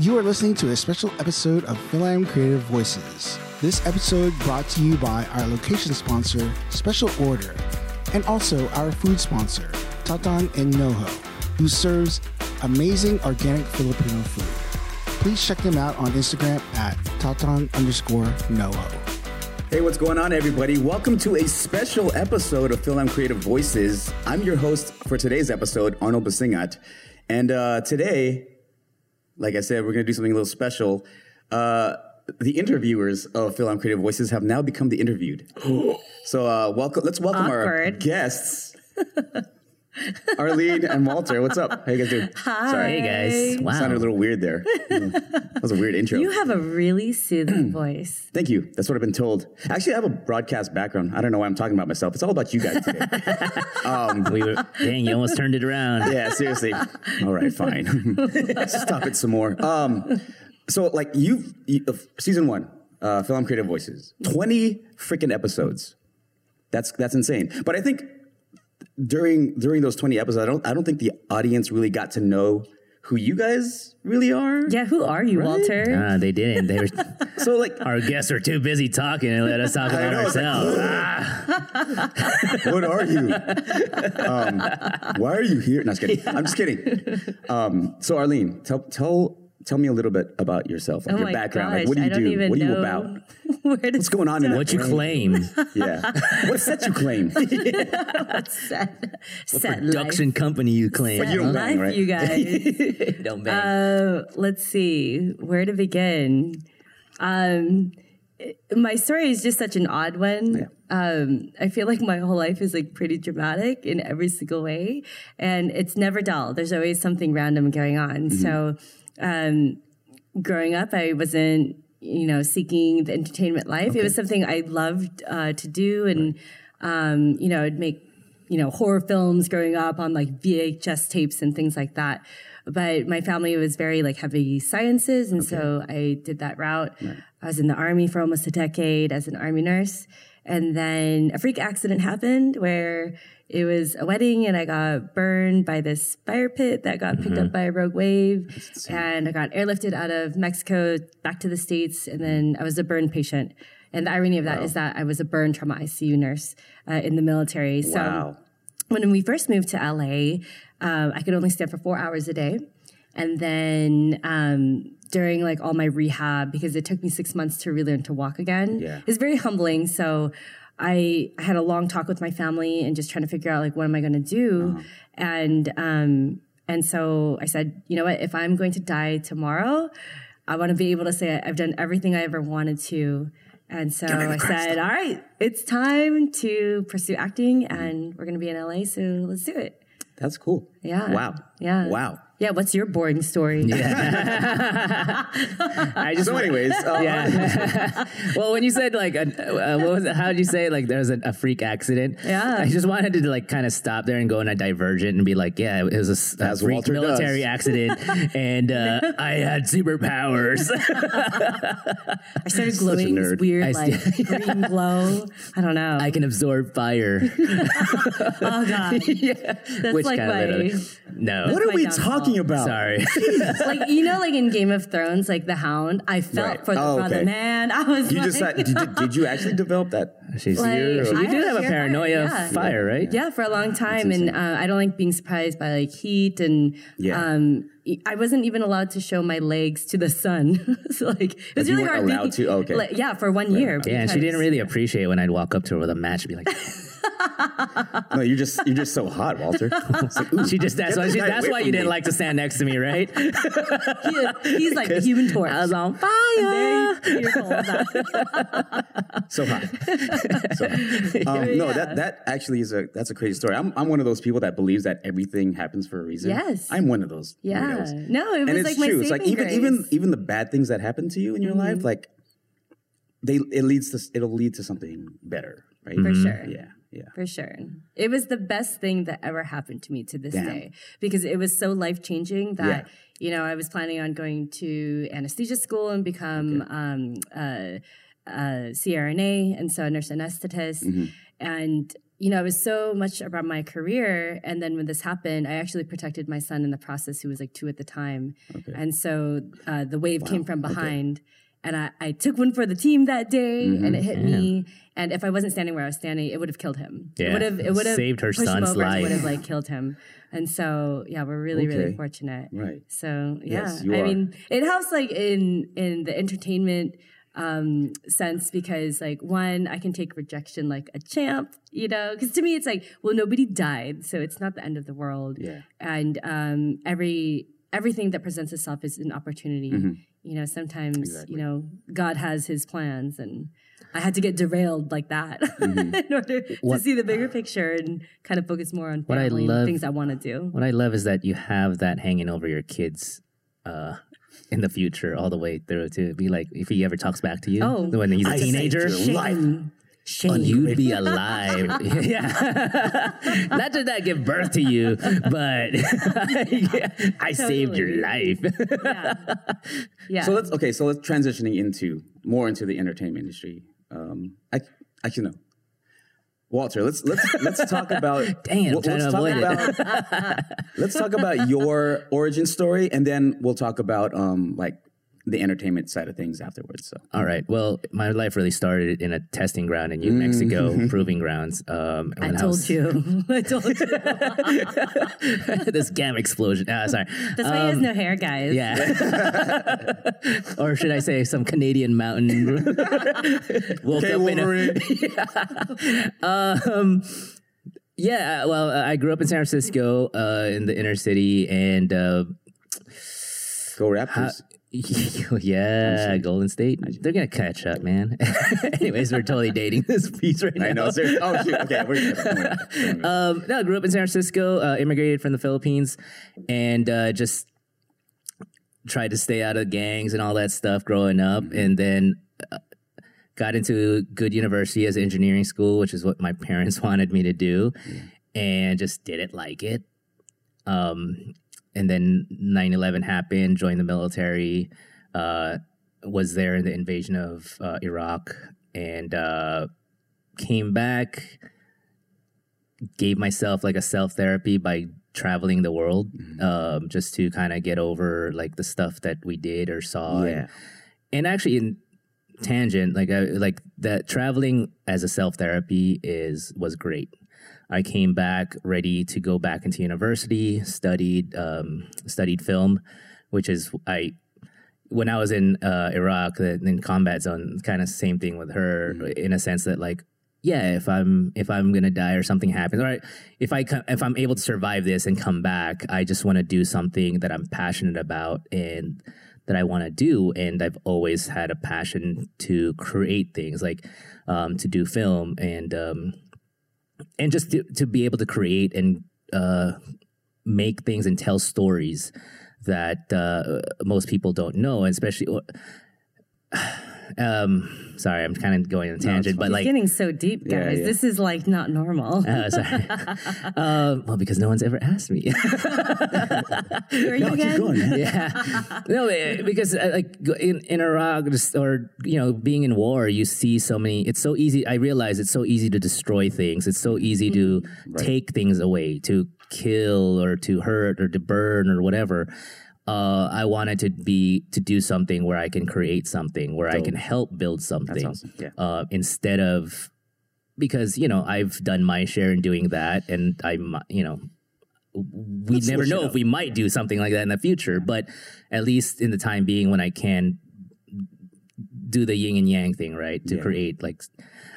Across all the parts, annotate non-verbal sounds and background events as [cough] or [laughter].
You are listening to a special episode of FilAm Creative Voices. This episode brought to you by our location sponsor, Special Order, and also our food sponsor, Tatan and Noho, who serves amazing organic Filipino food. Please check them out on Instagram at Tatan underscore Noho. Hey, what's going on, everybody? Welcome to a special episode of FilAm Creative Voices. I'm your host for today's episode, Arnold Basingat. And uh, today, like I said, we're going to do something a little special. Uh, the interviewers of FilAm Creative Voices have now become the interviewed. [gasps] so, uh, welcome. Let's welcome our guests, [laughs] Arlyn and Walter. What's up? How you guys doing? Hi. Sorry, Hey guys! Wow. sounded a little weird there. [laughs] that was a weird intro. You have a really soothing [clears throat] voice. Thank you. That's what I've been told. Actually, I have a broadcast background. I don't know why I'm talking about myself. It's all about you guys today. [laughs] we were dang, you almost turned it around. yeah, seriously. All right, fine. [laughs] Stop it some more. Um, so, like, you've you, uh, season one, uh, FilAm Creative Voices, twenty freaking episodes. That's that's insane. But I think during during those twenty episodes, I don't I don't think the audience really got to know who you guys really are. Yeah, who are you, Walter? Ah, they didn't. They were, [laughs] So, like, our guests are too busy talking and let us talk about know, it's like, ourselves. what are you? Um, why are you here? No, just kidding. I'm just kidding. Um, so Arlyn, tell tell tell me a little bit about yourself, like oh your my background. gosh, like, what do you I don't do? even What are you know about? [laughs] Where What's going on in what you claim? [laughs] Yeah. what set you claim? [laughs] set, set Production company you claim? life, you don't set bang, right? you guys. Don't bang. uh, let's see where to begin. Um, my story is just such an odd one. Um, I feel like my whole life is like pretty dramatic in every single way, and it's never dull. There's always something random going on. So, um, growing up, I wasn't, you know, seeking the entertainment life. It was something I loved uh, to do, and um, you know, I'd make, you know, horror films growing up on like VHS tapes and things like that. But my family was very like heavy sciences, and so I did that route. I was in the army for almost a decade as an army nurse, and then a freak accident happened where it was a wedding and I got burned by this fire pit that got picked up by a rogue wave. And I got airlifted out of Mexico back to the States. And then I was a burn patient. And the irony of that is that I was a burn trauma ICU nurse uh, in the military. So Wow. when we first moved to LA, um, I could only stand for four hours a day. And then um, during like all my rehab, because it took me six months to relearn to walk again, Yeah. it's very humbling. So I, I had a long talk with my family and just trying to figure out like what am I going to do, and um, and so I said, you know what, if I'm going to die tomorrow, I want to be able to say I've done everything I ever wanted to. And so I said, all right, it's time to pursue acting and we're going to be in LA. So let's do it. That's cool. Yeah. Wow. Yeah. Wow. Yeah. What's your boring story? Yeah. [laughs] I just So, anyways, uh, yeah. [laughs] well, when you said like, a, uh, what was it? How did you say like there was a, a freak accident? Yeah. I just wanted to like kind of stop there and go on a divergent and be like, yeah, it was a, As freak Walter military does. accident, [laughs] and uh, I had superpowers. I started glowing this weird I like green glow. I don't know. I can absorb fire. oh God. That's Which like kind my, of literally- no. what are we downfall. talking about? Sorry. [laughs] like you know, like in Game of Thrones, like the Hound. I felt Right. for the Oh, brother okay. man. [laughs] I was You like, just had, did, did you actually [laughs] develop that? She's Like, you I do have a paranoia fire, of fire, right? Yeah, for a long time, and uh, I don't like being surprised by like heat, and Yeah. um, I wasn't even allowed to show my legs to the sun. so like it was you really hard. allowed being- to? Okay. like, yeah, for one year. Yeah, and she didn't really appreciate when I'd walk up to her with a match and be like, No, you're just you're just so hot, Walter. [laughs] Like, she just that's why she, that's why from you didn't like to stand next to me, right? He- he's like the human torch. I was on fire. very fearful [laughs] so hot. So hot. [laughs] Um, No, that that actually is a that's a crazy story. I'm I'm one of those people that believes that everything happens for a reason. Yes. I'm one of those. Yeah. weirdos. No, it was and it's like my true. It's like even even grace. even the bad things that happen to you in your Mm-hmm. life, like they it leads to it'll lead to something better, right? For sure. Yeah, yeah. For sure. It was the best thing that ever happened to me to this Damn. day because it was so life changing that, Yeah. you know, I was planning on going to anesthesia school and become um, a, a CRNA, and so a nurse anesthetist. Mm-hmm. And you know, it was so much about my career. And then when this happened, I actually protected my son in the process, who was like two at the time. And so uh, the wave came from behind. And I, I took one for the team that day, Mm-hmm. and it hit me. And if I wasn't standing where I was standing, it would have killed him. Yeah. It would have. It would have Saved her son's It would have like killed him. And so yeah, we're really really fortunate. Right. So yeah, Yes, I are. mean, it helps like in in the entertainment um sense because like one i can take rejection like a champ you know because to me it's like well nobody died so it's not the end of the world Yeah. and um every everything that presents itself is an opportunity Mm-hmm. You know sometimes you know god has his plans and i had to get derailed like that Mm-hmm. [laughs] in order to see the bigger picture and kind of focus more on What I love- things i want to do What I love is that you have that hanging over your kids uh, in the future, all the way through to be like, if he ever talks back to you, Oh. when he's a I teenager, life. Shame oh, you'd be alive. [laughs] yeah. [laughs] Not just that give birth to you, but [laughs] yeah, I saved your life. yeah yeah So let's okay. So let's transitioning into more into the entertainment industry. Um, I I actually no. Walter, let's let's let's talk about. Dang, I'm let's talk avoid it. about, let's talk about your origin story, and then we'll talk about um like the entertainment side of things afterwards. So All right. Well, my life really started in a testing ground in New Mexico, [laughs] proving grounds. Um, i when told was- you [laughs] [laughs] i told you this gamma explosion. Uh, sorry. that's why he has no hair guys Yeah. or should I say some Canadian mountain woke up in a um yeah, well, uh, I grew up in San Francisco uh, in the inner city and uh, go Raptors. [laughs] [laughs] yeah, Golden State. They're going to catch up, man. [laughs] Anyways, we're totally dating this piece right now. I know. Oh, shoot. Okay. We're. Don't worry. Um, no, I grew up in San Francisco, uh, immigrated from the Philippines, and uh, just tried to stay out of gangs and all that stuff growing up, and then uh, got into good university as engineering school, which is what my parents wanted me to do, and just didn't like it. Um, and then 9-11 happened, joined the military, uh, was there in the invasion of uh, Iraq, and uh, came back gave myself like a self therapy by traveling the world um, just to kind of get over like the stuff that we did or saw. Yeah. and, and actually in tangent like I, like that traveling as a self therapy is was great i came back ready to go back into university studied um, studied film which is i when i was in uh, iraq in combat zone kind of same thing with her in a sense that like yeah, if I'm if I'm gonna die or something happens, all right, if I if I'm able to survive this and come back, I just want to do something that I'm passionate about and that I want to do, and I've always had a passion to create things, like um, to do film and um, and just to, to be able to create and uh, make things and tell stories that uh, most people don't know, and especially. Um, sorry, I'm kind of going on a tangent, but like getting so deep, guys. Yeah, yeah. This is like not normal. uh, sorry. [laughs] [laughs] um, well, because no one's ever asked me. Who [laughs] are you No, keep again? going, man. yeah, no, eh, because uh, like in in Iraq or you know being in war, you see so many. It's so easy. I realize it's so easy to destroy things. It's so easy to take things away, to kill or to hurt or to burn or whatever. Uh, I wanted to be to do something where I can create something where I can help build something awesome. Yeah. uh, instead of because you know I've done my share in doing that, and I'm you know we Let's never know if we might do something like that in the future, but at least in the time being when I can do the yin and yang thing, right? To Yeah. create like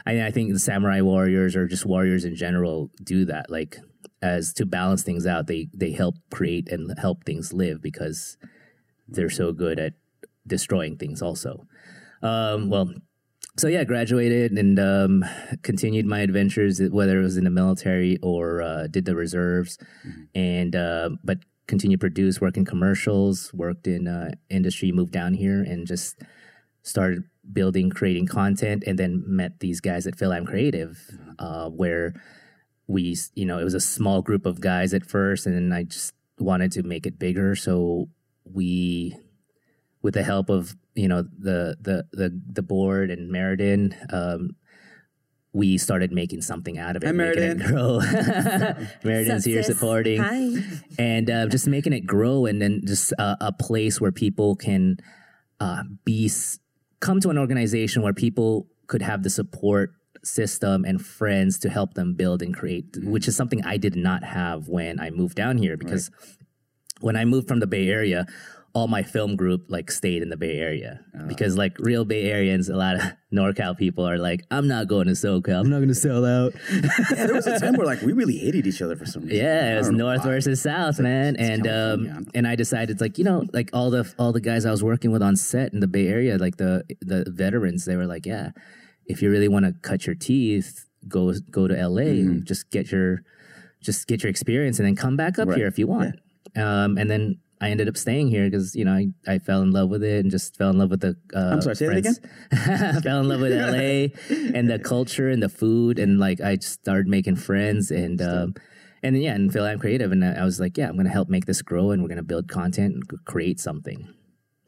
I, I think the samurai warriors or just warriors in general do that. Like as to balance things out, they they help create and help things live because they're so good at destroying things also. Um, well, so yeah, graduated and um, continued my adventures, whether it was in the military or uh, did the reserves, and uh, but continued to produce, work in commercials, worked in uh, industry, moved down here, and just started building, creating content, and then met these guys at FilAm Creative, uh, where we, you know, it was a small group of guys at first, and I just wanted to make it bigger, so we with the help of you know the the the, the board and Meriden, um, we started making something out of it, Hi, making it Meriden. grow. [laughs] [laughs] Meriden's here supporting, Hi. and uh, just making it grow, and then just uh, a place where people can uh, be come to an organization where people could have the support system and friends to help them build and create, which is something I did not have when I moved down here because when I moved from the Bay Area, all my film group like stayed in the Bay Area because like real Bay Areans, a lot of [laughs] NorCal people are like, I'm not going to SoCal. I'm not going to sell out. Yeah, there was a time where like we really hated each other for some reason. Yeah, it was north versus south, man. it's And um, and I decided like you know like all the all the guys I was working with on set in the Bay Area, like the the veterans, they were like, yeah, if you really want to cut your teeth, go go to LA, Mm-hmm. just get your just get your experience, and then come back up Right. here if you want. Um, and then. I ended up staying here because you know I, I fell in love with it and just fell in love with the. Uh, I'm sorry, say that again? [laughs] fell in love with LA [laughs] and the culture and the food and like I just started making friends and um, and then yeah and FilAm creative and I was like yeah I'm gonna help make this grow and we're gonna build content and create something.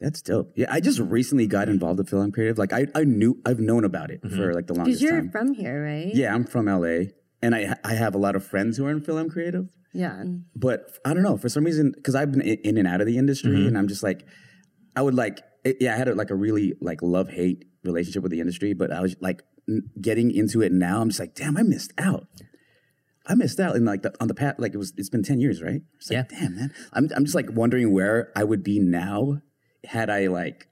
That's dope. Yeah, I just recently got involved with FilAm Creative. Like I, I knew I've known about it Mm-hmm. for like the longest time. Because longest you're time. from here, right? yeah, I'm from LA, and I I have a lot of friends who are in FilAm Creative. Yeah. but I don't know for some reason because I've been in in and out of the industry, Mm-hmm. and I'm just like, I would like, it, yeah, I had a, like a really like love hate relationship with the industry, but I was like n- getting into it now. I'm just like, damn, I missed out. I missed out in like the, on the path. Like it was, it's been ten years, right? It's like, damn, man. I'm I'm just like wondering where I would be now had I like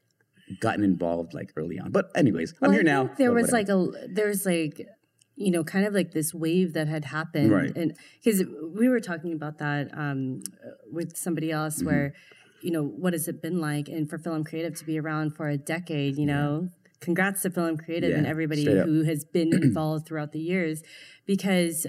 gotten involved like early on. But anyways, I'm Well, here I now. There was whatever. like a there's like you know kind of like this wave that had happened, Right. and because we were talking about that um, with somebody else, Mm-hmm. where you know what has it been like, and for FilAm Creative to be around for a decade, you know. Congrats to FilAm Creative and Yeah, everybody straight up. who has been [clears throat] involved throughout the years, because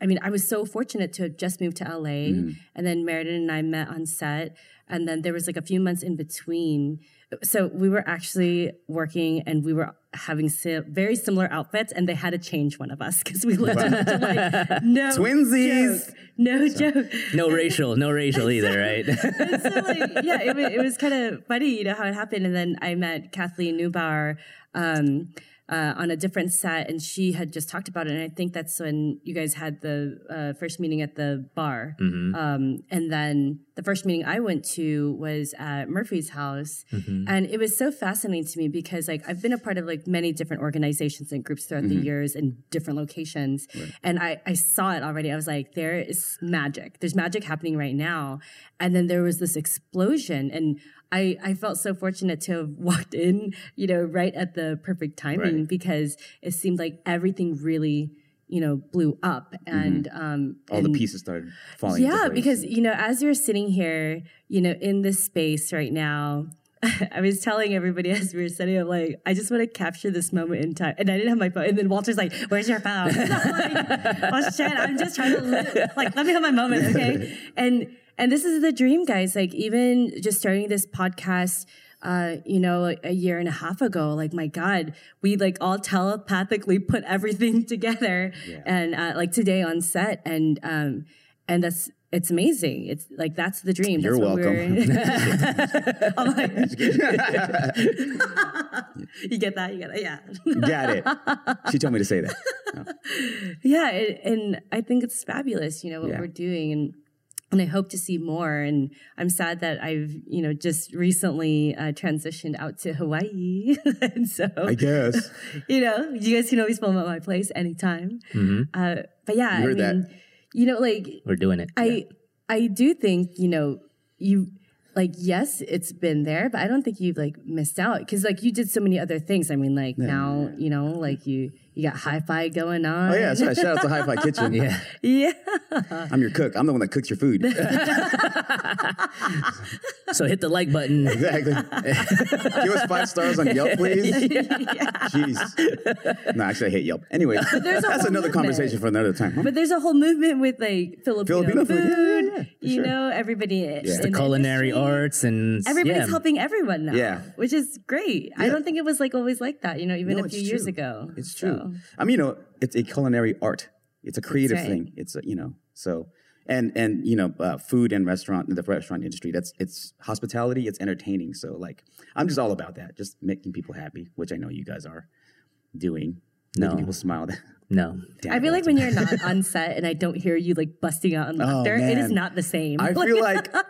I mean, I was so fortunate to have just moved to LA, Mm-hmm. and then Meriden and I met on set, and then there was like a few months in between. So we were actually working, and we were having si- very similar outfits, and they had to change one of us [laughs] because we looked at each other like, no [laughs] Twinsies. joke, no joke. No racial, no racial [laughs] either, right? And so like, yeah, it, it was kind of funny, you know, how it happened. And then I met Kathleen Neubauer um, uh, on a different set, and she had just talked about it. And I think that's when you guys had the uh, first meeting at the bar. Um, and then the first meeting I went to was at Murphy's house. And it was so fascinating to me because like I've been a part of like many different organizations and groups throughout the years in different locations. And I, I saw it already. I was like, there is magic. There's magic happening right now. And then there was this explosion. And I, I felt so fortunate to have [laughs] walked in, you know, right at the perfect timing Right. Because it seemed like everything really, you know, blew up. And um all the pieces started falling. yeah, because you know, as you're sitting here, you know, in this space right now, [laughs] I was telling everybody as we were sitting, I'm like, I just want to capture this moment in time, and I didn't have my phone. And then Walter's like, "Where's your phone?" [laughs] I'm like, oh shit! I'm just trying to li- like let me have my moment, okay? [laughs] And and this is the dream, guys. Like even just starting this podcast. Uh, you know, a year and a half ago, like my God, we like all telepathically put [laughs] everything together, and uh, like today on set, and um, and that's it's amazing. It's like that's the dream. You're that's welcome. We're, [laughs] [laughs] I'm like, you get that? You get that? Yeah. got it. She told me to say that. yeah, and, and I think it's fabulous. You know what Yeah. we're doing, and and I hope to see more. And I'm sad that I've you know just recently uh, transitioned out to Hawaii, [laughs] and so I guess. [laughs] you know you guys can always film at my place anytime. Uh, but yeah, I heard mean, that. you know, like We're doing it. I I do think you know you like yes it's been there but I don't think you've like missed out because like you did so many other things I mean like now you know like you you got hi-fi going on Oh yeah, sorry. Shout out to Hi-Fi Kitchen. [laughs] yeah. yeah I'm your cook. I'm the one that cooks your food. [laughs] So hit the like button. Exactly. Give us five stars on Yelp, please. [laughs] Jeez. No, actually, I hate Yelp. Anyway, that's another movement. conversation for another time. huh? but there's a whole movement with like Filipino, Filipino food. Food, yeah, yeah, for you sure. know everybody in The culinary industry. arts and Everybody's yeah. helping everyone now, Yeah. which is great. I don't think it was like always like that, you know, even No, a few years ago. It's So- true. I mean, you know, it's a culinary art. It's a creative right. thing. It's a, you know, so and and you know, uh, food and restaurant the restaurant industry. That's it's hospitality. It's entertaining. So like, I'm just all about that. Just making people happy, which I know you guys are doing. No. making people smile. [laughs] No. I feel like when you're not on set and I don't hear you like busting out in [laughs] laughter, it is not the same. I feel [laughs] like uh,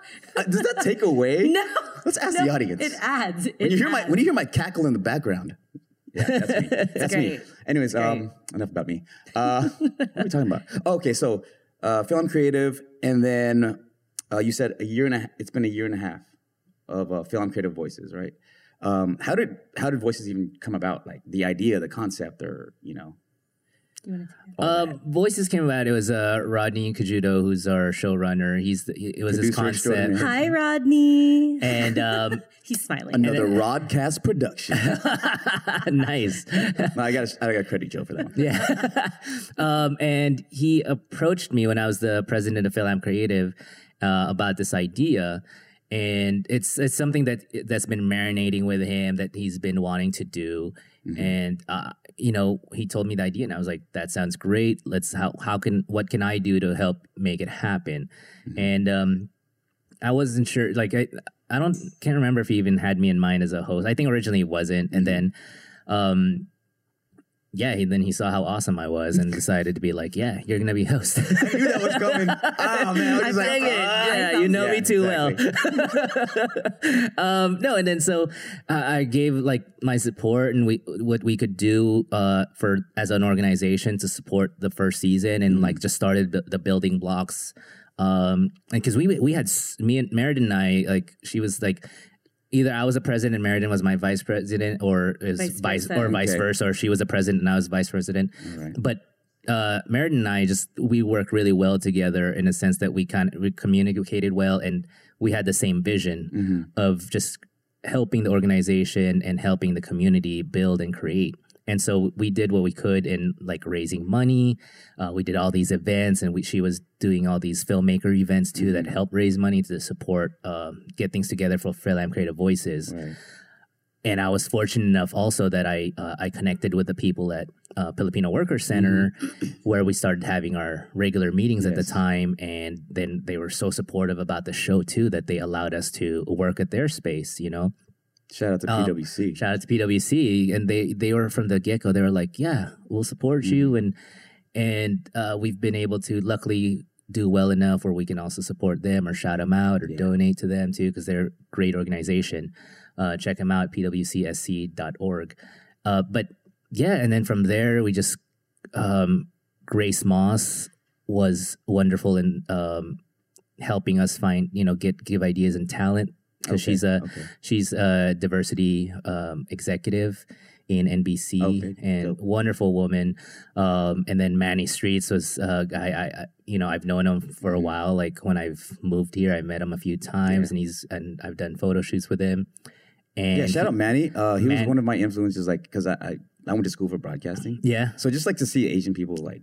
does that take away? no. Let's ask no, the audience. It adds. when you hear my when you hear my cackle in the background. Yeah, that's me. [laughs] That's me. Anyways, um, enough about me. Uh, [laughs] what are we talking about? Oh, okay, so uh, FilAm creative, and then uh, you said a year and a. It's been a year and a half of uh, FilAm creative voices, right? Um, how did how did voices even come about? Like the idea, the concept, or you know? Um, voices came about. It was uh, Rodney Kajudo, who's our showrunner. He's the, it was his Producer concept. Hi, Rodney. and um, [laughs] He's smiling. Another Rodcast production. [laughs] nice. no, I got I got credit Joe for that one. Yeah. [laughs] um, and he approached me when I was the president of FilAm Creative uh, about this idea. And it's it's something that that's been marinating with him that he's been wanting to do. And uh, you know, he told me the idea, and I was like, "That sounds great. Let's how how can what can I do to help make it happen?" And um, I wasn't sure. Like I, I don't can't remember if he even had me in mind as a host. I think originally he wasn't, and then, um, yeah, he, then he saw how awesome I was and decided to be like, "Yeah, you're gonna be host." I knew that was coming. Oh man, I was [laughs] just like, Dang it. ah. yeah, you know Yeah, me too exactly. well. [laughs] um, no, and then so uh, I gave like my support and we what we could do uh, for as an organization to support the first season and like just started the, the building blocks. Um, and because we we had me and Meriden and I like she was like. Either I was a president and Meriden was my vice president, or is Vice vice, versa. or vice Okay. versa, or she was a president and I was vice president. right. But uh, Meriden and I just we work really well together in a sense that we kind of we communicated well and we had the same vision Mm-hmm. of just helping the organization and helping the community build and create. And so we did what we could in like raising money. Uh, we did all these events, and we, she was doing all these filmmaker events too that help raise money to support, um, get things together for FilAm Creative Voices Right. and I was fortunate enough also that I uh, I connected with the people at uh, Filipino Worker Center, [clears throat] where we started having our regular meetings at the time, and then they were so supportive about the show too that they allowed us to work at their space. You know, Shout out to Um, PwC. shout out to PwC, and they they were from the get go. They were like, "Yeah, we'll support you," and and uh, we've been able to luckily do well enough where we can also support them or shout them out or donate to them too because they're a great organization. Uh, check them out pwcsc.org. Uh, but yeah, and then from there we just um, Grace Moss was wonderful in um, helping us find you know get give ideas and talent Okay, she's a okay. she's a diversity um, executive in NBC Okay, and dope. wonderful woman. Um, and then Manny Streets was a guy I, you know I've known him for a Mm-hmm. while. Like when I've moved here, I met him a few times, and he's and I've done photo shoots with him. And Yeah, shout out Manny. Uh, he was one of my influences, like because I, I I went to school for broadcasting. Yeah. So just like to see Asian people like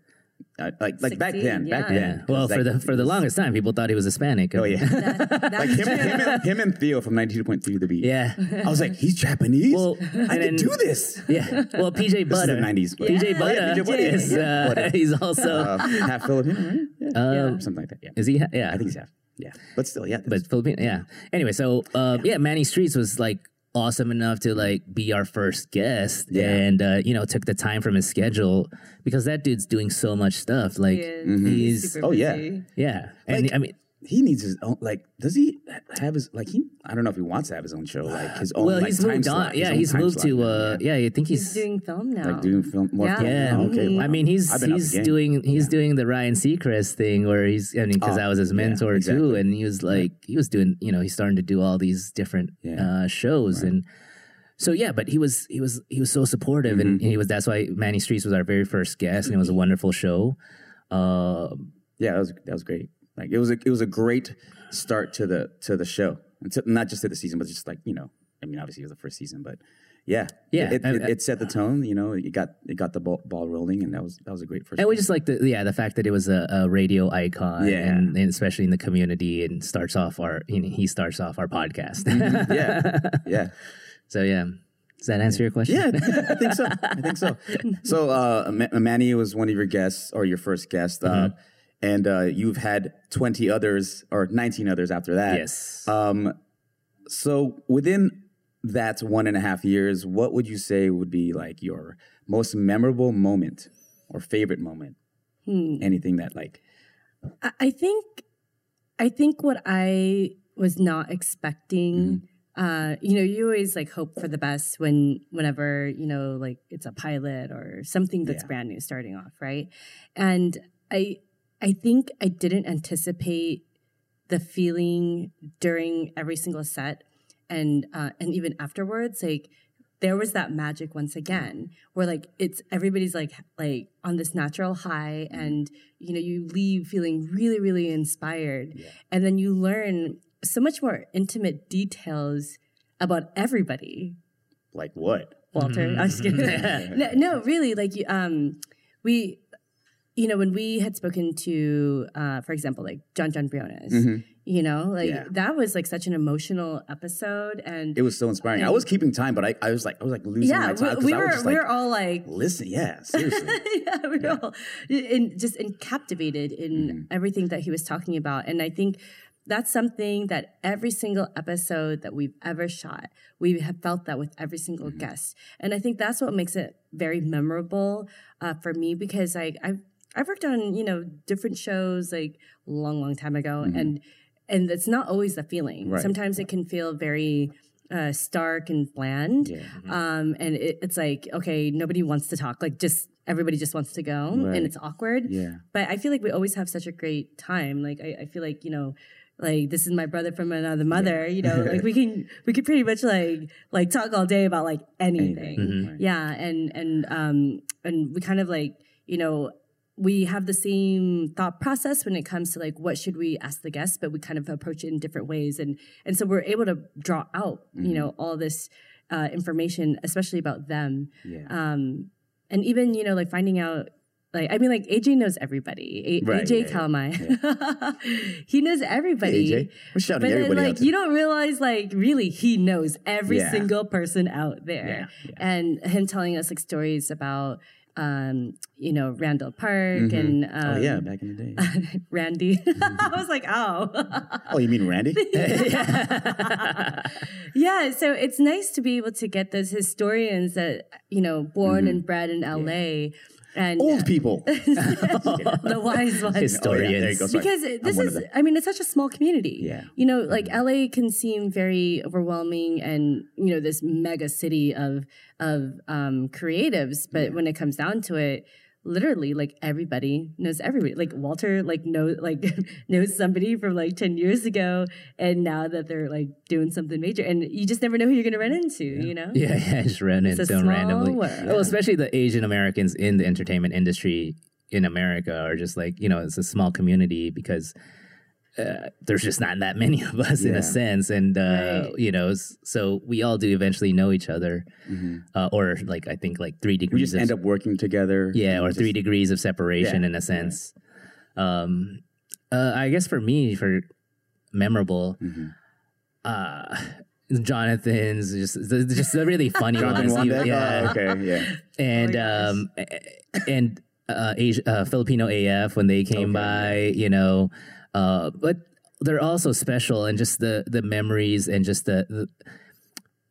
uh, like like back Succeed, then, back then. Yeah. Well, 'cause, for like, the for the longest time, people thought he was Hispanic. Oh yeah, That's [laughs] like him, him, and, him and Theo from ninety two point three The Beat. Yeah. I was like, he's Japanese. Well, I and can do this. Yeah. Well, PJ This is the nineties. but- PJ Yeah. Butter yeah, PJ Butter, [laughs] is yeah. uh, Butter. [laughs] he's also Uh, half Filipino, right? Yeah. um, something like that. Yeah, is he? Yeah. I think he's half. Yeah, but still, yeah. but Filipino, yeah. Anyway, so uh, yeah, Manny Streets was like awesome enough to like be our first guest, Yeah. and uh, you know took the time from his schedule because that dude's doing so much stuff. Like is. he's Super Oh, yeah. yeah, and Like- I mean, he needs his own. Like, does he have his like? He I don't know if he wants to have his own show, like his own. well, like, he's time moved slot, on. Yeah, he's time moved to uh, yeah. I think He's he's. doing film now. like doing film more. Yeah. film. yeah, Oh, okay. wow. I mean he's I've been out he's doing he's doing the Ryan Seacrest thing where he's I mean because Oh, I was his yeah, mentor too, and he was like he was doing you know he's starting to do all these different Yeah. uh, shows and so yeah, but he was he was he was so supportive, and Mm-hmm. he was that's why Manny Streets was our very first guest, and it was a wonderful show. Uh, Yeah, that was that was great. Like it was a it was a great start to the to the show, and to, not just to the season, but just like you know, I mean, obviously it was the first season, but yeah, Yeah, it, it, it set the tone. You know, it got it got the ball, ball rolling, and that was that was a great first. and we just like the yeah the fact that it was a, a radio icon, Yeah. and, and especially in the community, and starts off our you know, he starts off our podcast. yeah, [laughs] yeah, so yeah, does that answer your question? yeah. I think so. I think so. [laughs] So uh, Ma- Manny was one of your guests or your first guest, uh, Mm-hmm. And uh, you've had twenty others or nineteen others after that. Yes. Um, so within that one and a half years, what would you say would be like your most memorable moment or favorite moment? Anything that like I- I think I think what I was not expecting uh you know you always like hope for the best when whenever you know like it's a pilot or something that's Yeah. brand new starting off right and I I think I didn't anticipate the feeling during every single set and uh and even afterwards like there was that magic once again where like it's everybody's like like on this natural high and you know you leave feeling really really inspired. And then you learn so much more intimate details about everybody. Like what? walter i'm just kidding. [laughs] No, no really like you- um we you know when we had spoken to uh for example like john john briones you know like Yeah. that was like such an emotional episode and It was so inspiring. I was keeping time, but I, I was like I was like losing yeah my time we, we I were was just we like were all like listen, yeah, seriously. [laughs] yeah, we were all in, just in, captivated in Mm-hmm. everything that he was talking about. And I think that's something that every single episode that we've ever shot, we have felt that with every single Mm-hmm. guest. And I think that's what makes it very memorable uh, for me because I, I've, I've worked on, you know, different shows like a long, long time ago. And, and it's not always the feeling. Mm-hmm. Right. Sometimes it can feel very uh, stark and bland. Yeah. Um, and it, it's like, okay, nobody wants to talk. Like, just everybody just wants to go, Right. and it's awkward. Yeah. But I feel like we always have such a great time. Like, I, I feel like you know, like this is my brother from another mother. You know, like we can [laughs] we can pretty much like like talk all day about like anything. Anything, right. Yeah, and and um and we kind of like you know we have the same thought process when it comes to like what should we ask the guests but we kind of approach it in different ways. And and so we're able to draw out Mm-hmm. you know all this uh, information especially about them. Yeah. um and even you know like finding out like I mean like AJ knows everybody. A- Right, AJ yeah, yeah, [laughs] he knows everybody. AJ. We're shouting but then everybody out like you don't realize like really he knows every Yeah. single person out there. And him telling us like stories about um you know Randall Park and um, oh yeah, back in the day. [laughs] Randy. [laughs] I was like oh. Oh, you mean Randy? [laughs] yeah. So it's nice to be able to get those historians that you know born and bred in LA and Old people. [laughs] the wise ones [laughs] Historians. Oh, yeah, there you go. Sorry. because I'm this is, I mean it's such a small community Yeah. you know like la can seem very overwhelming and you know this mega city of of um creatives but when it comes down to it literally like everybody knows everybody like walter like know like [laughs] knows somebody from like 10 years ago and now that they're like doing something major and you just never know who you're gonna run into you know [laughs] Yeah, yeah, just ran a into them randomly. world. Well, especially the Asian Americans in the entertainment industry in America are just like, you know, it's a small community because uh, there's just not that [laughs] many of us in a sense. And, uh, Right. you know, so we all do eventually know each other. Uh, or like, I think like three degrees we degrees just of end up working together. yeah, or Just- three degrees of separation Yeah, in a sense. Um, uh, I guess for me, for memorable, Mm-hmm. uh, Jonathan's just just the really funny Jonathan ones. Wanda? Yeah, Oh, okay, yeah. [laughs] and Oh, um, and uh, Asia, uh, Filipino AF when they came Okay, by, you know, uh, but they're also special and just the the memories and just the, the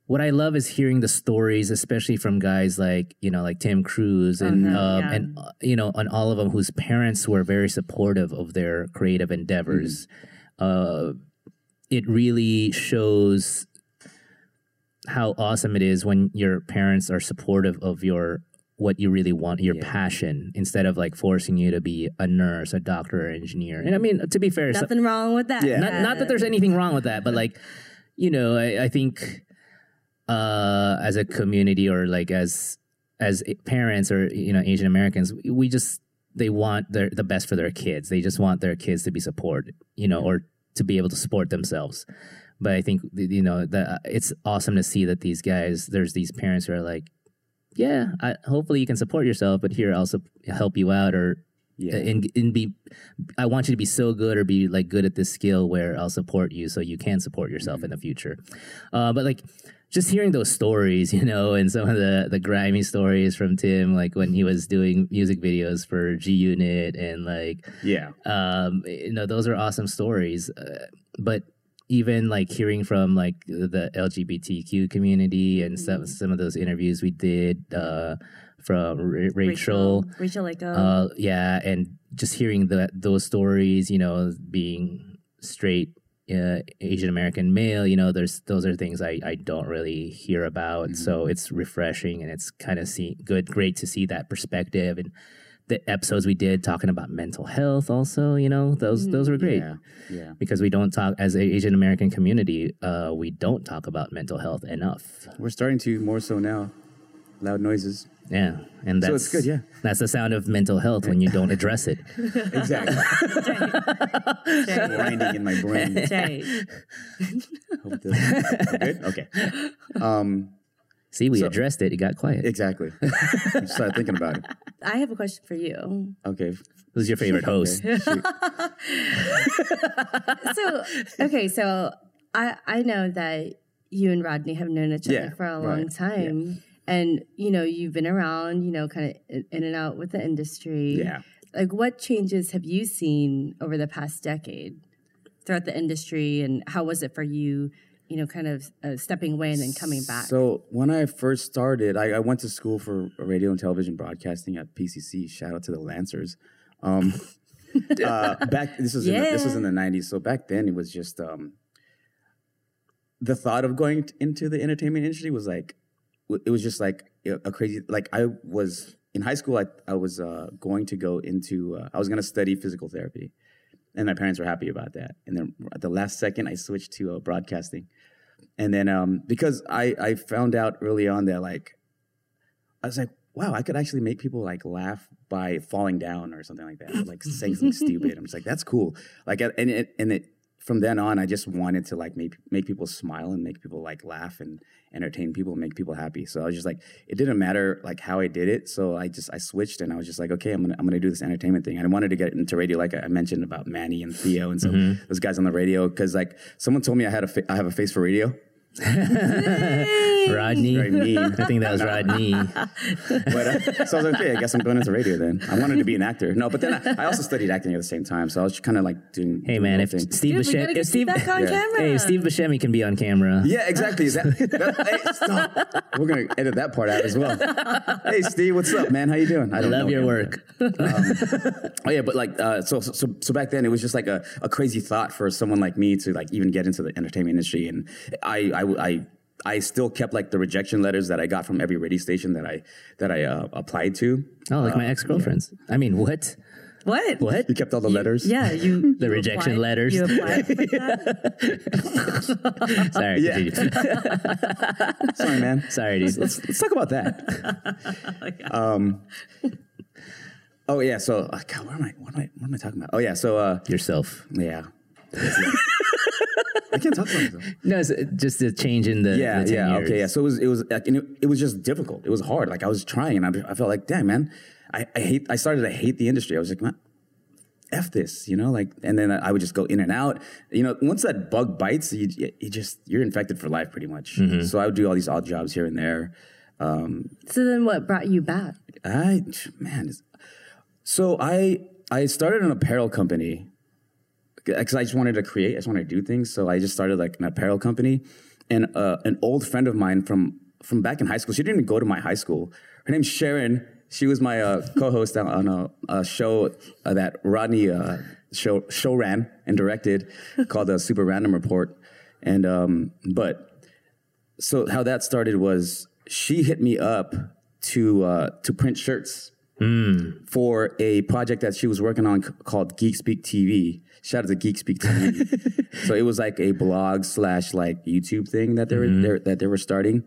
what I love is hearing the stories, especially from guys like you know like Tim Cruise and Mhm, um, yeah. and uh, you know and all of them whose parents were very supportive of their creative endeavors. Uh, it really shows how awesome it is when your parents are supportive of your what you really want, your passion, instead of like forcing you to be a nurse, a doctor, or engineer. And I mean, to be fair, so- nothing wrong with that Yeah. not, not that there's anything wrong with that, but like, you know, I, I think uh, as a community or like as as parents or you know Asian Americans, we just they want their the best for their kids. They just want their kids to be supported, you know, or to be able to support themselves. But I think you know that it's awesome to see that these guys, there's these parents who are like, yeah, I, hopefully you can support yourself, but here I'll sup- help you out or Yeah. and, and be i want you to be so good or be like good at this skill where i'll support you so you can support yourself in the future uh, but like just hearing those stories [laughs] you know and some of the the grimy stories from tim like when he was doing music videos for g unit and like Yeah. um, you know those are awesome stories uh, but even like hearing from like the LGBTQ community and some Mm-hmm. some of those interviews we did uh, from Ra- Rachel, Rachel Leko. uh, yeah, and just hearing the those stories, you know, being straight uh, Asian American male, you know, there's those are things I, I don't really hear about. So it's refreshing and it's kind of see good, great to see that perspective and the episodes we did talking about mental health. Also, you know, those those were great Yeah, yeah. because we don't talk as an Asian American community. Uh, we don't talk about mental health enough. We're starting to more so now. Loud noises. Yeah, and that's So it's good, yeah. That's the sound of mental health when you [laughs] don't address it. Exactly. [laughs] Grinding in my brain. Jay. Hope it good? Okay. Um, See, we So- addressed it. It got quiet. exactly. I just started thinking about it. [laughs] I have a question for you. Okay. Who's your favorite host? Okay. [laughs] So, okay, so I I know that you and Rodney have known each other Yeah, for a long right, time. And you know, you've been around, you know, kind of in and out with the industry. Yeah. Like what changes have you seen over the past decade throughout the industry and how was it for you, you know, kind of uh, stepping away and then coming back? So when I first started, I, I went to school for radio and television broadcasting at PCC. Shout out to the Lancers. Um, [laughs] uh, back this was in the, this was in the '90s. So back then, it was just um, the thought of going t- into the entertainment industry was like it was just like a a crazy. Like I was in high school, I I was uh, going to go into uh, I was going to study physical therapy, and my parents were happy about that. And then at the last second, I switched to uh, broadcasting and then um, because I I found out early on that like I was like wow I could actually make people like laugh by falling down or something like that or like saying [laughs] something stupid. I'm just like that's cool. Like and it and it from then on I just wanted to like make make people smile and make people like laugh and entertain people and make people happy. So I was just like it didn't matter like how I did it. So I just I switched and I was just like okay I'm gonna I'm gonna do this entertainment thing. And I wanted to get into radio like I mentioned about Manny and Theo and some those guys on the radio. Because like someone told me I had a fa- I have a face for radio 嘿嘿嘿嘿嘿嘿 Rodney. very mean. I think that was Rodney. [laughs] But uh, so I was like, okay, I guess I'm going into radio then. I wanted to be an actor. No, but then I, I also studied acting at the same time, so I was kind of like doing. Hey doing man, if thing. Steve Dude, Buscemi, if Steve, back on Yeah. camera. hey, Steve Buscemi can be on camera. Yeah, exactly. Is that, that hey, stop. We're gonna edit that part out as well. Hey, Steve, what's up, man? How you doing? I I don't love know your him. work. Oh yeah, but like, uh, so, so so back then it was just like a, a crazy thought for someone like me to like even get into the entertainment industry, and I I. I I still kept like the rejection letters that I got from every radio station that I that I uh, applied to. Oh, like my ex girlfriends. I mean, what? what? What? You kept all the letters. Yeah, you [laughs] The you rejection applied- letters. You applied for that? [laughs] Sorry, Yeah. continue. [laughs] Sorry, man. Sorry, dude. let's, let's talk about that. um, oh yeah. So uh, God, what am I? What am I? What am I talking about? Oh yeah. So uh, Yourself. yeah. I can't talk about myself. [laughs] No, it's uh, just a change in the Yeah, the 10 yeah. years. Okay, yeah. So it was, it was, like, and it, it was just difficult. It was hard. Like I was trying, and I, I felt like, damn, man, I, I hate. I started to hate the industry. I was like, man, f this, you know, like, and then I would just go in and out. You know, once that bug bites, you, you just you're infected for life, pretty much. So I would do all these odd jobs here and there. So then what brought you back? I man, so I I started an apparel company because I just wanted to create. I just wanted to do things. So I just started like an apparel company, and uh, an old friend of mine from from back in high school. She didn't even go to my high school. Her name's Sharon. She was my uh, [laughs] co-host on, a, a show uh, that Rodney uh, show show ran and directed called the Super Random Report. And um, but so how that started was she hit me up to uh, to print shirts for a project that she was working on c- called Geek Speak TV. Shout out to Geek Speak [laughs] so it was like a blog slash like YouTube thing that they were they're- that they were starting.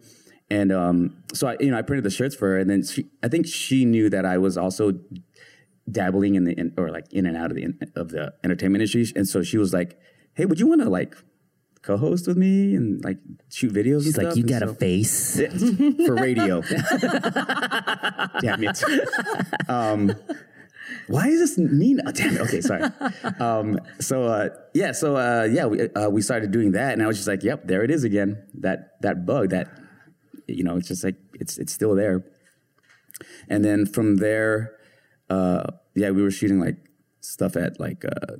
And um, so I, you know, I printed the shirts for her, and then she, I think she knew that I was also dabbling in the in, or like in and out of the of the entertainment industry, and so she was like, "Hey, would you want to like co-host with me and like shoot videos?" She's like, stuff?" you And got a face. [laughs] for radio. [laughs] damn it. Um, why is this mean? Oh, damn it. Okay, sorry. [laughs] Um, so uh, yeah, so uh, yeah, we uh, we started doing that, and I was just like, "Yep, there it is again. That that bug. That you know, it's just like it's it's still there." And then from there, uh, yeah, we were shooting like stuff at like uh,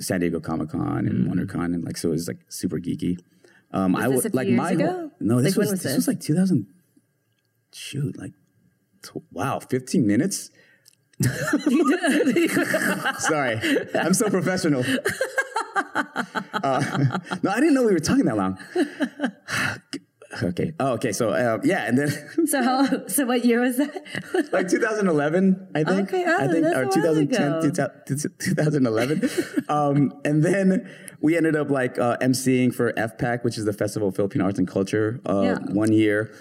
San Diego Comic Con and WonderCon, and like so it was like super geeky. Um, I this would like my ago? no, this Like, was, was this this? was like 2000. Shoot, like wow, 15 minutes. [laughs] Sorry, I'm so professional. [laughs] Uh, no, I didn't know we were talking that long. [sighs] okay. Oh, okay. So uh, yeah, and then [laughs] So how? So what year was that? like 2011, I think. Okay, oh, I think, or while 2010, ago. 2011. um, and then we ended up like uh, emceeing for FPAC, which is the Festival of Philippine Arts and Culture, uh, Yeah. one year.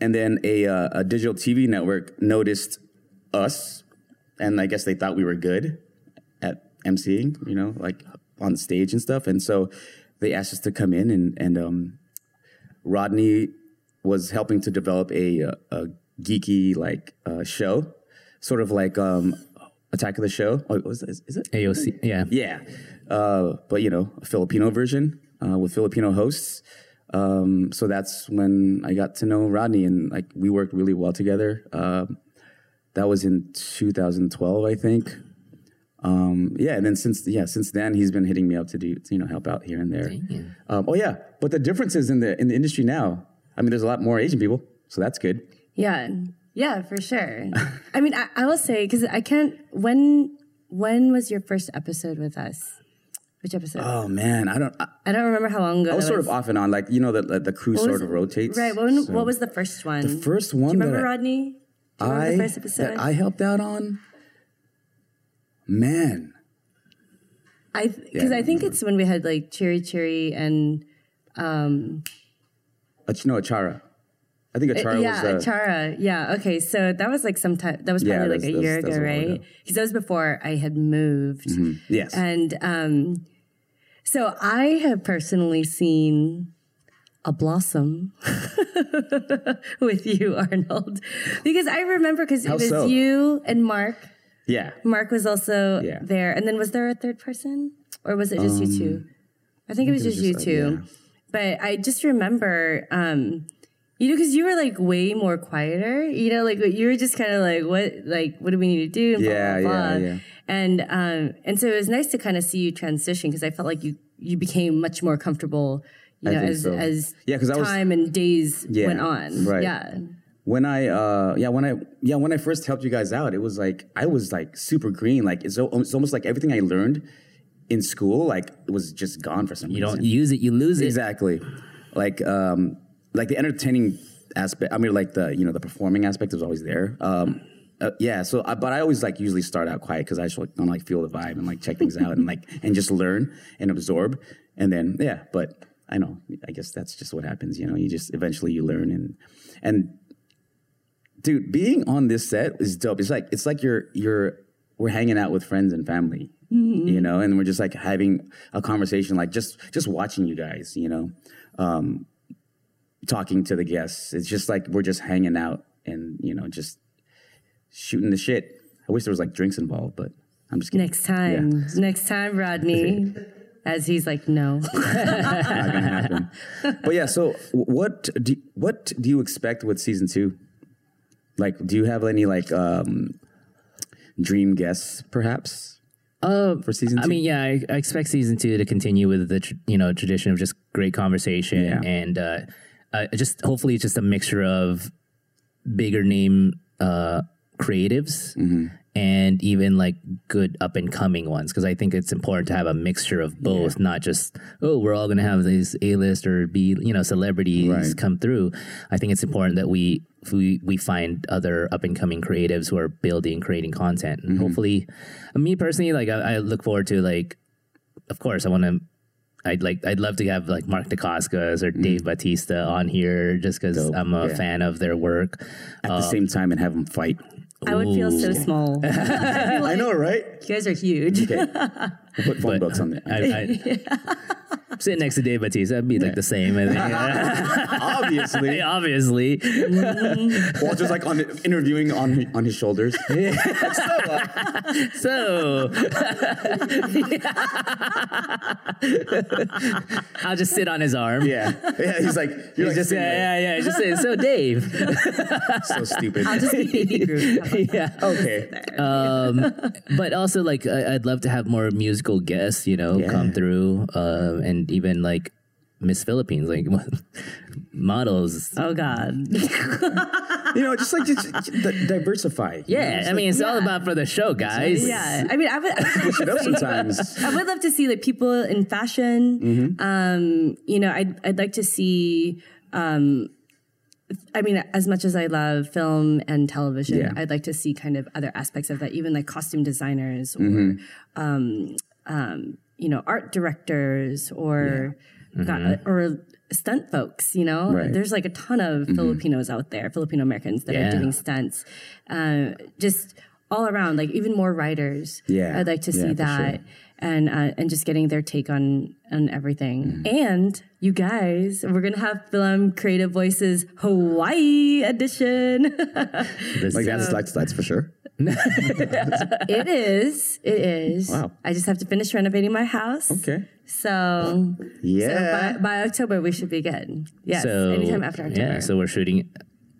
And then a, uh, a digital TV network noticed us, and I guess they thought we were good at emceeing, you know, like on stage and stuff. And so they asked us to come in, and, and um, Rodney was helping to develop a, uh, a geeky like uh, show, sort of like um, Attack of the Show. Oh, was is, is it? AOC, yeah. Yeah, uh, but you know, a Filipino version uh, with Filipino hosts. Um, so that's when I got to know Rodney, and like we worked really well together. Um, that was in 2012, I think. Um, yeah, and then since yeah, since then he's been hitting me up to do you know help out here and there. Um, oh yeah, but the differences in the in the industry now. I mean, there's a lot more Asian people, so that's good. Yeah, yeah, for sure. I mean, I, I will say because I can't. When when was your first episode with us? Which episode? Oh man, I don't. I, I don't remember how long ago. I was that sort of off and on, like you know, the the, the crew sort was of rotates. Right. When, so- what was the first one? the first one? Do you remember I- Rodney? Do you remember I the first episode? that I helped out on. Man, I because Yeah, I think it's when we had like Cherry Cherry and um Ach- no, Achara. I think Achara Uh, yeah, was. Uh, Chara. Yeah. Okay. So that was like sometime. That was Yeah, probably like a year ago, right? Because that was before I had moved. yes. And um, so I have personally seen a blossom [laughs] with you, Arnold, because I remember because it was so? you and Mark. yeah. Mark was also Yeah. there, and then was there a third person, or was it just you two? I think it was Um, it was just you just, uh, two. But I just remember, um, you know, because you were like way more quieter. You know, like you were just kind of like, what, like, what do we need to do? And blah, Yeah, blah, blah. yeah, yeah. And um, and so it was nice to kind of see you transition because I felt like you you became much more comfortable. You I know, as so. as Yeah, 'cause I was- time and days Yeah, went on. right. Yeah. When I uh yeah when I yeah when I first helped you guys out, it was like I was like super green. Like it's, it's almost like everything I learned in school like it was just gone for some You reason. You don't use it, you lose it. Exactly. Like um like the entertaining aspect I mean like the you know the performing aspect was always there. Um uh, yeah, so I, but I always like usually start out quiet because I just like, want to like feel the vibe and like check things out and like and just learn and absorb and then yeah. But I know I guess that's just what happens. You know, you just eventually you learn and and dude, being on this set is dope. It's like it's like you're you're we're hanging out with friends and family, you know, and we're just like having a conversation, like just just watching you guys, you know, um, talking to the guests. It's just like we're just hanging out and you know just shooting the shit. I wish there was like drinks involved, but I'm just kidding. Next time, next time, Rodney. [laughs] As he's like, no. [laughs] not gonna happen. but yeah, so what do what do you expect with season two? Like, do you have any like um, dream guests, perhaps? Uh, for season two? I mean, yeah, I, I expect season two to continue with the tr- you know tradition of just great conversation Yeah. and uh, uh, just hopefully just a mixture of bigger name uh, creatives Mm-hmm. And even like good up and coming ones because I think it's important to have a mixture of both, not just oh we're all going to have these A list or B you know celebrities Right. come through. I think it's important that we we we find other up and coming creatives who are building creating content and mm-hmm. hopefully me personally like I, I look forward to like of course I want to I'd like I'd love to have like Mark Dacascos or mm-hmm. Dave Batista on here just because I'm a Yeah. fan of their work. At the uh, same time, and have them fight. I would feel so small. you [laughs] I know, right? You guys are huge. Okay, I'll put phone books on there. I, I, [laughs] Sit next to Dave Batista, that'd be like the same. I think. [laughs] Obviously, [laughs] Obviously. [laughs] Walter's like on interviewing on on his shoulders. So I'll just sit on his arm. Yeah, yeah. He's like, you're He's like just sitting yeah, yeah, yeah. Just say, so Dave. there. so stupid. I'll just be baby Groot. How about yeah. Okay. Um, but also like I, I'd love to have more musical guests, you know, Yeah. come through, uh, and even like Miss Philippines, like [laughs] models. Oh God. [laughs] You know, just like just, just di- diversify. you know, Yeah, just I mean, it's all about for the show, guys. Yeah. I mean, I would. switch it up sometimes. I would love to see like people in fashion. Um, you know, I'd I'd like to see. Um, I mean, as much as I love film and television, Yeah. I'd like to see kind of other aspects of that, even like costume designers or, um, um, you know, art directors or God, or stunt folks. You know, Right. there's like a ton of Filipinos out there, Filipino Americans that Yeah. are doing stunts. Uh, just all around, like even more writers. Yeah. I'd like to see for that sure. and uh, and just getting their take on on everything. Mm-hmm. And you guys, we're gonna have FilAm Creative Voices Hawaii edition. [laughs] Like is- that's that's that's for sure. [laughs] it is. It is. Wow. I just have to finish renovating my house. Okay. So, so Yeah. by, by October we should be good. Yes. so anytime after October. yeah, so we're shooting.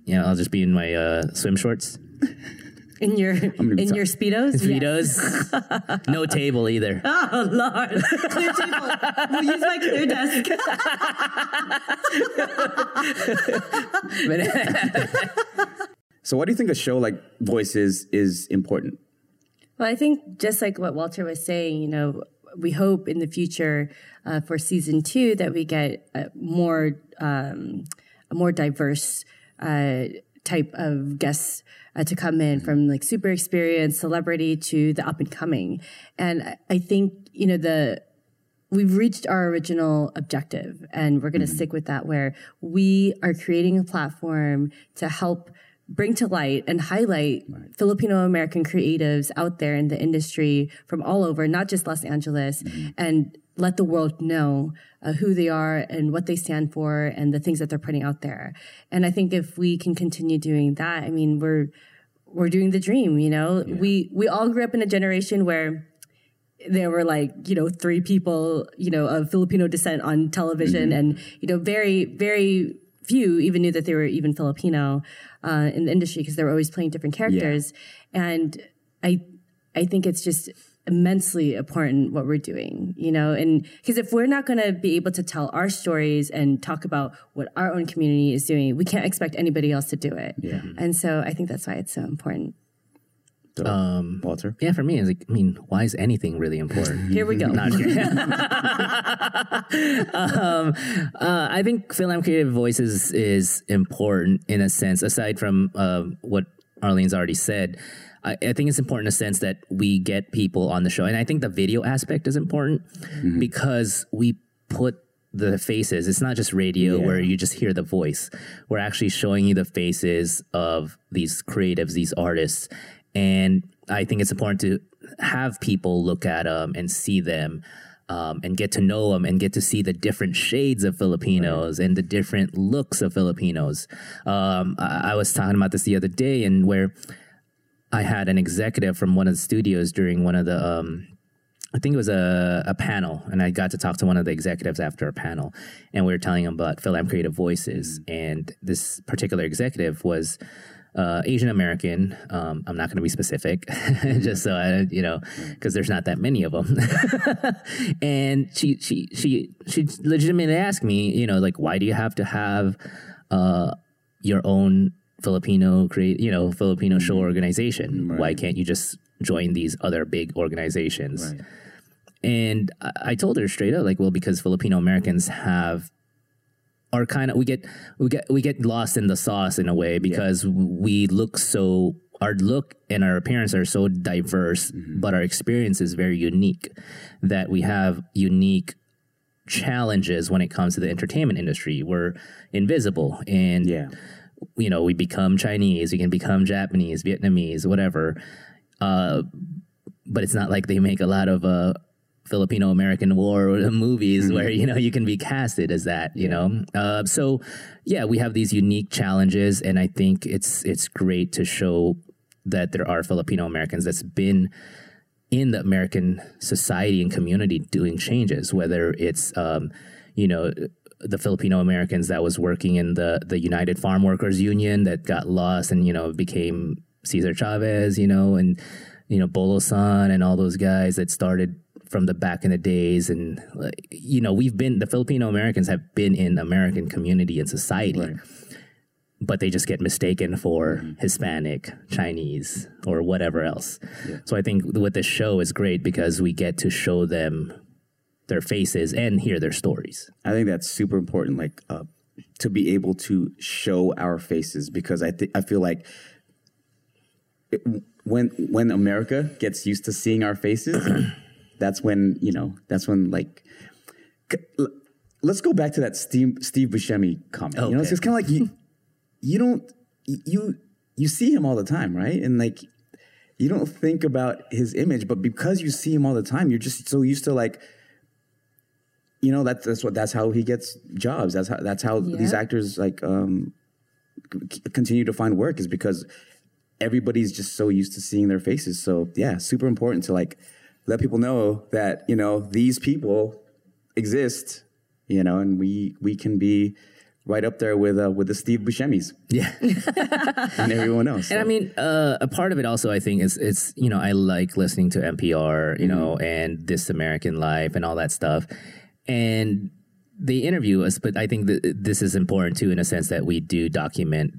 Yeah, I'll just be in my uh, swim shorts, in your in t- your speedos. Yes. Speedos, [laughs] no table either. [laughs] Oh Lord, clear table. We'll use my clear desk. [laughs] So, why do you think a show like Voices is important? Well, I think just like what Walter was saying, you know, we hope in the future uh, for season two that we get a more um, a more diverse uh, type of guests uh, to come in from like super experienced celebrity to the up and coming, and I- I think you know the we've reached our original objective and we're going to stick with that where we are creating a platform to help bring to light and highlight Filipino American creatives out there in the industry from all over, not just Los Angeles, and let the world know uh, who they are and what they stand for and the things that they're putting out there. And I think if we can continue doing that, I mean, we're we're doing the dream, you know? We we all grew up in a generation where there were like you know three people you know of Filipino descent on television, and you know very very few even knew that they were even Filipino uh, in the industry because they were always playing different characters, and I I think it's just immensely important what we're doing you know and because if we're not going to be able to tell our stories and talk about what our own community is doing we can't expect anybody else to do it Yeah. and so i think that's why it's so important So, Um, Walter. yeah, for me, it's like, I mean, why is anything really important? here we go [laughs] Not kidding. [laughs] um, uh, I think FilAm Creative Voices is important in a sense, aside from uh, what Arlyn's already said. I, I think it's important in a sense that we get people on the show. And I think the video aspect is important because we put the faces. It's not just radio Yeah. where you just hear the voice. We're actually showing you the faces of these creatives, these artists. And I think it's important to have people look at them and see them um, and get to know them and get to see the different shades of Filipinos and the different looks of Filipinos. Um, I, I was talking about this the other day and where I had an executive from one of the studios during one of the, um, I think it was a, a panel, and I got to talk to one of the executives after a panel, and we were telling him about FilAm Creative Voices, and this particular executive was uh, Asian American. Um, I'm not going to be specific, [laughs] just so I, you know, because there's not that many of them. [laughs] and she she she she legitimately asked me, you know, like, why do you have to have uh, your own Filipino create, you know, Filipino show mm-hmm. organization? Why can't you just join these other big organizations? Right. And I I told her straight up, like, well, because Filipino Americans have are kind of we get we get we get lost in the sauce in a way because we look so our look and our appearance are so diverse, mm-hmm. but our experience is very unique. That we have unique challenges when it comes to the entertainment industry. We're invisible, and Yeah. You know, we become Chinese, we can become Japanese, Vietnamese, whatever. Uh, but it's not like they make a lot of uh, Filipino American War [laughs] movies where you know you can be casted as that. You know, uh, so yeah, we have these unique challenges, and I think it's it's great to show that there are Filipino Americans that's been in the American society and community doing changes, whether it's um, you know the Filipino Americans that was working in the the United Farm Workers Union that got lost and you know became Cesar Chavez, you know, and you know Bulosan and all those guys that started from the back in the days and you know we've been the Filipino Americans have been in American community and society. Right. But they just get mistaken for mm-hmm. Hispanic, Chinese, or whatever else. So I think with this show is great because we get to show them their faces and hear their stories. I think that's super important, like uh, to be able to show our faces because I think I feel like it, when when America gets used to seeing our faces, [clears throat] that's when you know that's when like. c- Let's go back to that Steve Steve Buscemi comment. You know, it's kind of like you, you don't you you see him all the time, right? And like you don't think about his image, but because you see him all the time, you're just so used to like you know that's that's what that's how he gets jobs. That's how that's how these actors like um c- continue to find work is because everybody's just so used to seeing their faces. So yeah, super important to like let people know that you know these people exist. You know, and we we can be right up there with uh, with the Steve Buscemi's Yeah. [laughs] and everyone else. And I mean, uh, a part of it also, I think, is it's you know I like listening to NPR, you know, and This American Life and all that stuff, and they interview us. But I think that this is important too, in a sense that we do document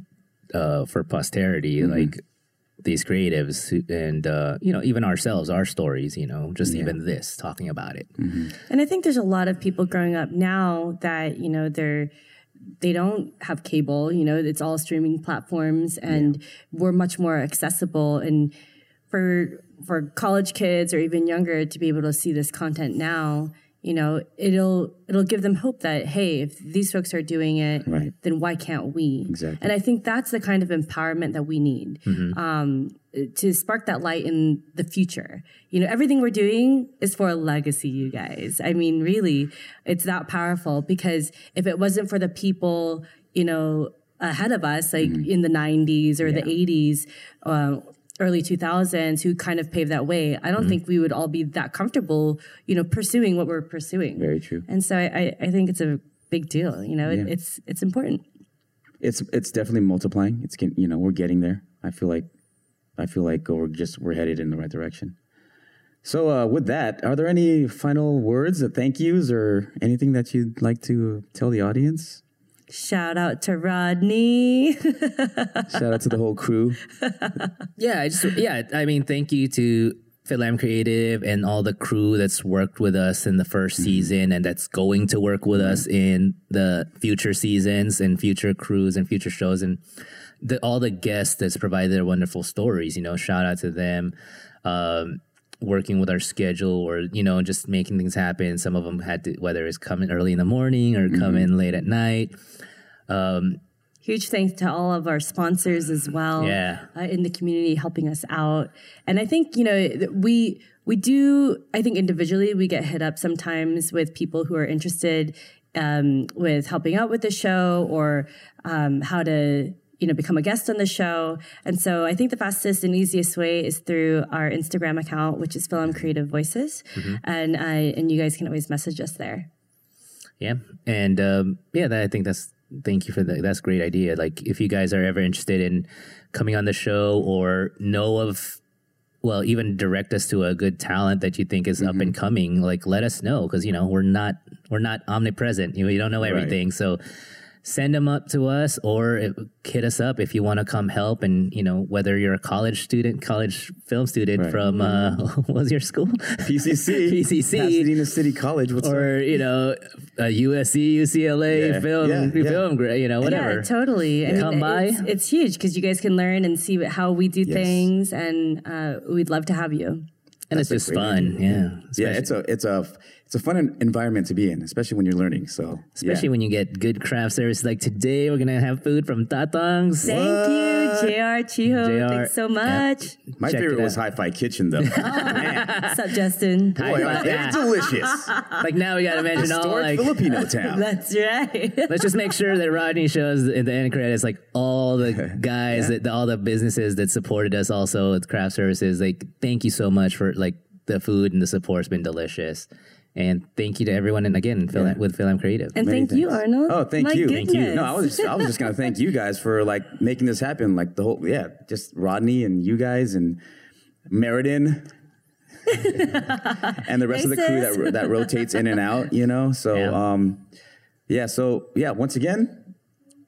uh, for posterity, like these creatives and uh, you know even ourselves, our stories. You know, just even this talking about it. And I think there's a lot of people growing up now that, you know, they're they don't have cable, you know, it's all streaming platforms and we're much more accessible and for for college kids or even younger to be able to see this content now, you know, it'll it'll give them hope that hey, if these folks are doing it, Right. then why can't we? Exactly. And I think that's the kind of empowerment that we need um, to spark that light in the future. You know, everything we're doing is for a legacy, you guys. I mean, really, it's that powerful because if it wasn't for the people, you know, ahead of us, like in the 90s or the 80s, uh, early 2000s, who kind of paved that way, I don't think we would all be that comfortable, you know, pursuing what we're pursuing. Very true. And so I, I, think it's a big deal. You know, it, it's it's important. it's it's definitely multiplying. It's you know we're getting there. I feel like I feel like we're just we're headed in the right direction. So uh, with that, are there any final words, or thank yous, or anything that you'd like to tell the audience? Shout out to Rodney. [laughs] Shout out to the whole crew. Yeah, I just yeah, I mean, thank you to FilAm Creative and all the crew that's worked with us in the 1st season and that's going to work with us in the future seasons and future crews and future shows and the, all the guests that's provided their wonderful stories. You know, shout out to them. Um, working with our schedule or you know just making things happen some of them had to whether it's coming early in the morning or coming late at night um, Huge thanks to all of our sponsors as well. Yeah. uh, in the community helping us out. And I think you know we we do. I think individually we get hit up sometimes with people who are interested um, with helping out with the show or um, how to you know become a guest on the show. And so I think the fastest and easiest way is through our Instagram account, which is FilAm Creative Voices, and uh, and you guys can always message us there. Yeah, and um, yeah, that, I think that's thank you for that. That's a great idea. Like, if you guys are ever interested in coming on the show or know of, well, even direct us to a good talent that you think is up and coming, like let us know because you know we're not we're not omnipresent. You know, you don't know everything, so send them up to us or if, hit us up if you want to come help and you know whether you're a college student college film student Right. from uh [laughs] what was your school PCC, PCC. [laughs] Pasadena City College. What's up? or you know a USC, UCLA Yeah, film, yeah, yeah. film, gra- you know whatever. Yeah, totally. I Come mean, by. It's, it's huge because you guys can learn and see how we do things, and uh, we'd love to have you. And it's just great fun, yeah. yeah, it's a it's a it's a fun environment to be in, especially when you're learning. So especially yeah. when you get good craft service. Like today, we're gonna have food from Tatang's. Thank you, JR, Chiho, JR, thanks so yeah. much. My Check favorite was out. Hi-Fi Kitchen, though. Man, What's up, Justin? Hi, boy, Fi- very yeah. delicious. [laughs] Like now we gotta mention all like Filipino [laughs] town. That's right. let's just make sure that Rodney shows in the end credits like all the [laughs] guys that all the businesses that supported us also with craft services. Like thank you so much for like the food and the support's been delicious. And thank you to everyone and again Phil, Yeah. with FilAm Creative. And Many thank you. Arnold. Oh, thank My you. Goodness. Thank you. No, I was just, I was just gonna thank you guys for like making this happen. Like the whole, yeah, just Rodney and you guys and Meriden. [laughs] and the rest of the crew sis. that that rotates in and out, you know. So, Yeah. um, yeah. So, yeah. Once again,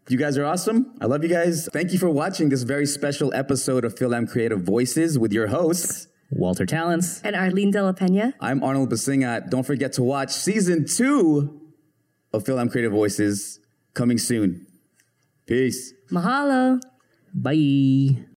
you guys are awesome. I love you guys. Thank you for watching this very special episode of FilAm Creative Voices with your hosts. Walter Talens. And Arlyn Dela Pena. I'm Arnold Basingat. Don't forget to watch season two of FilAm Creative Voices coming soon. Peace. Mahalo. Bye.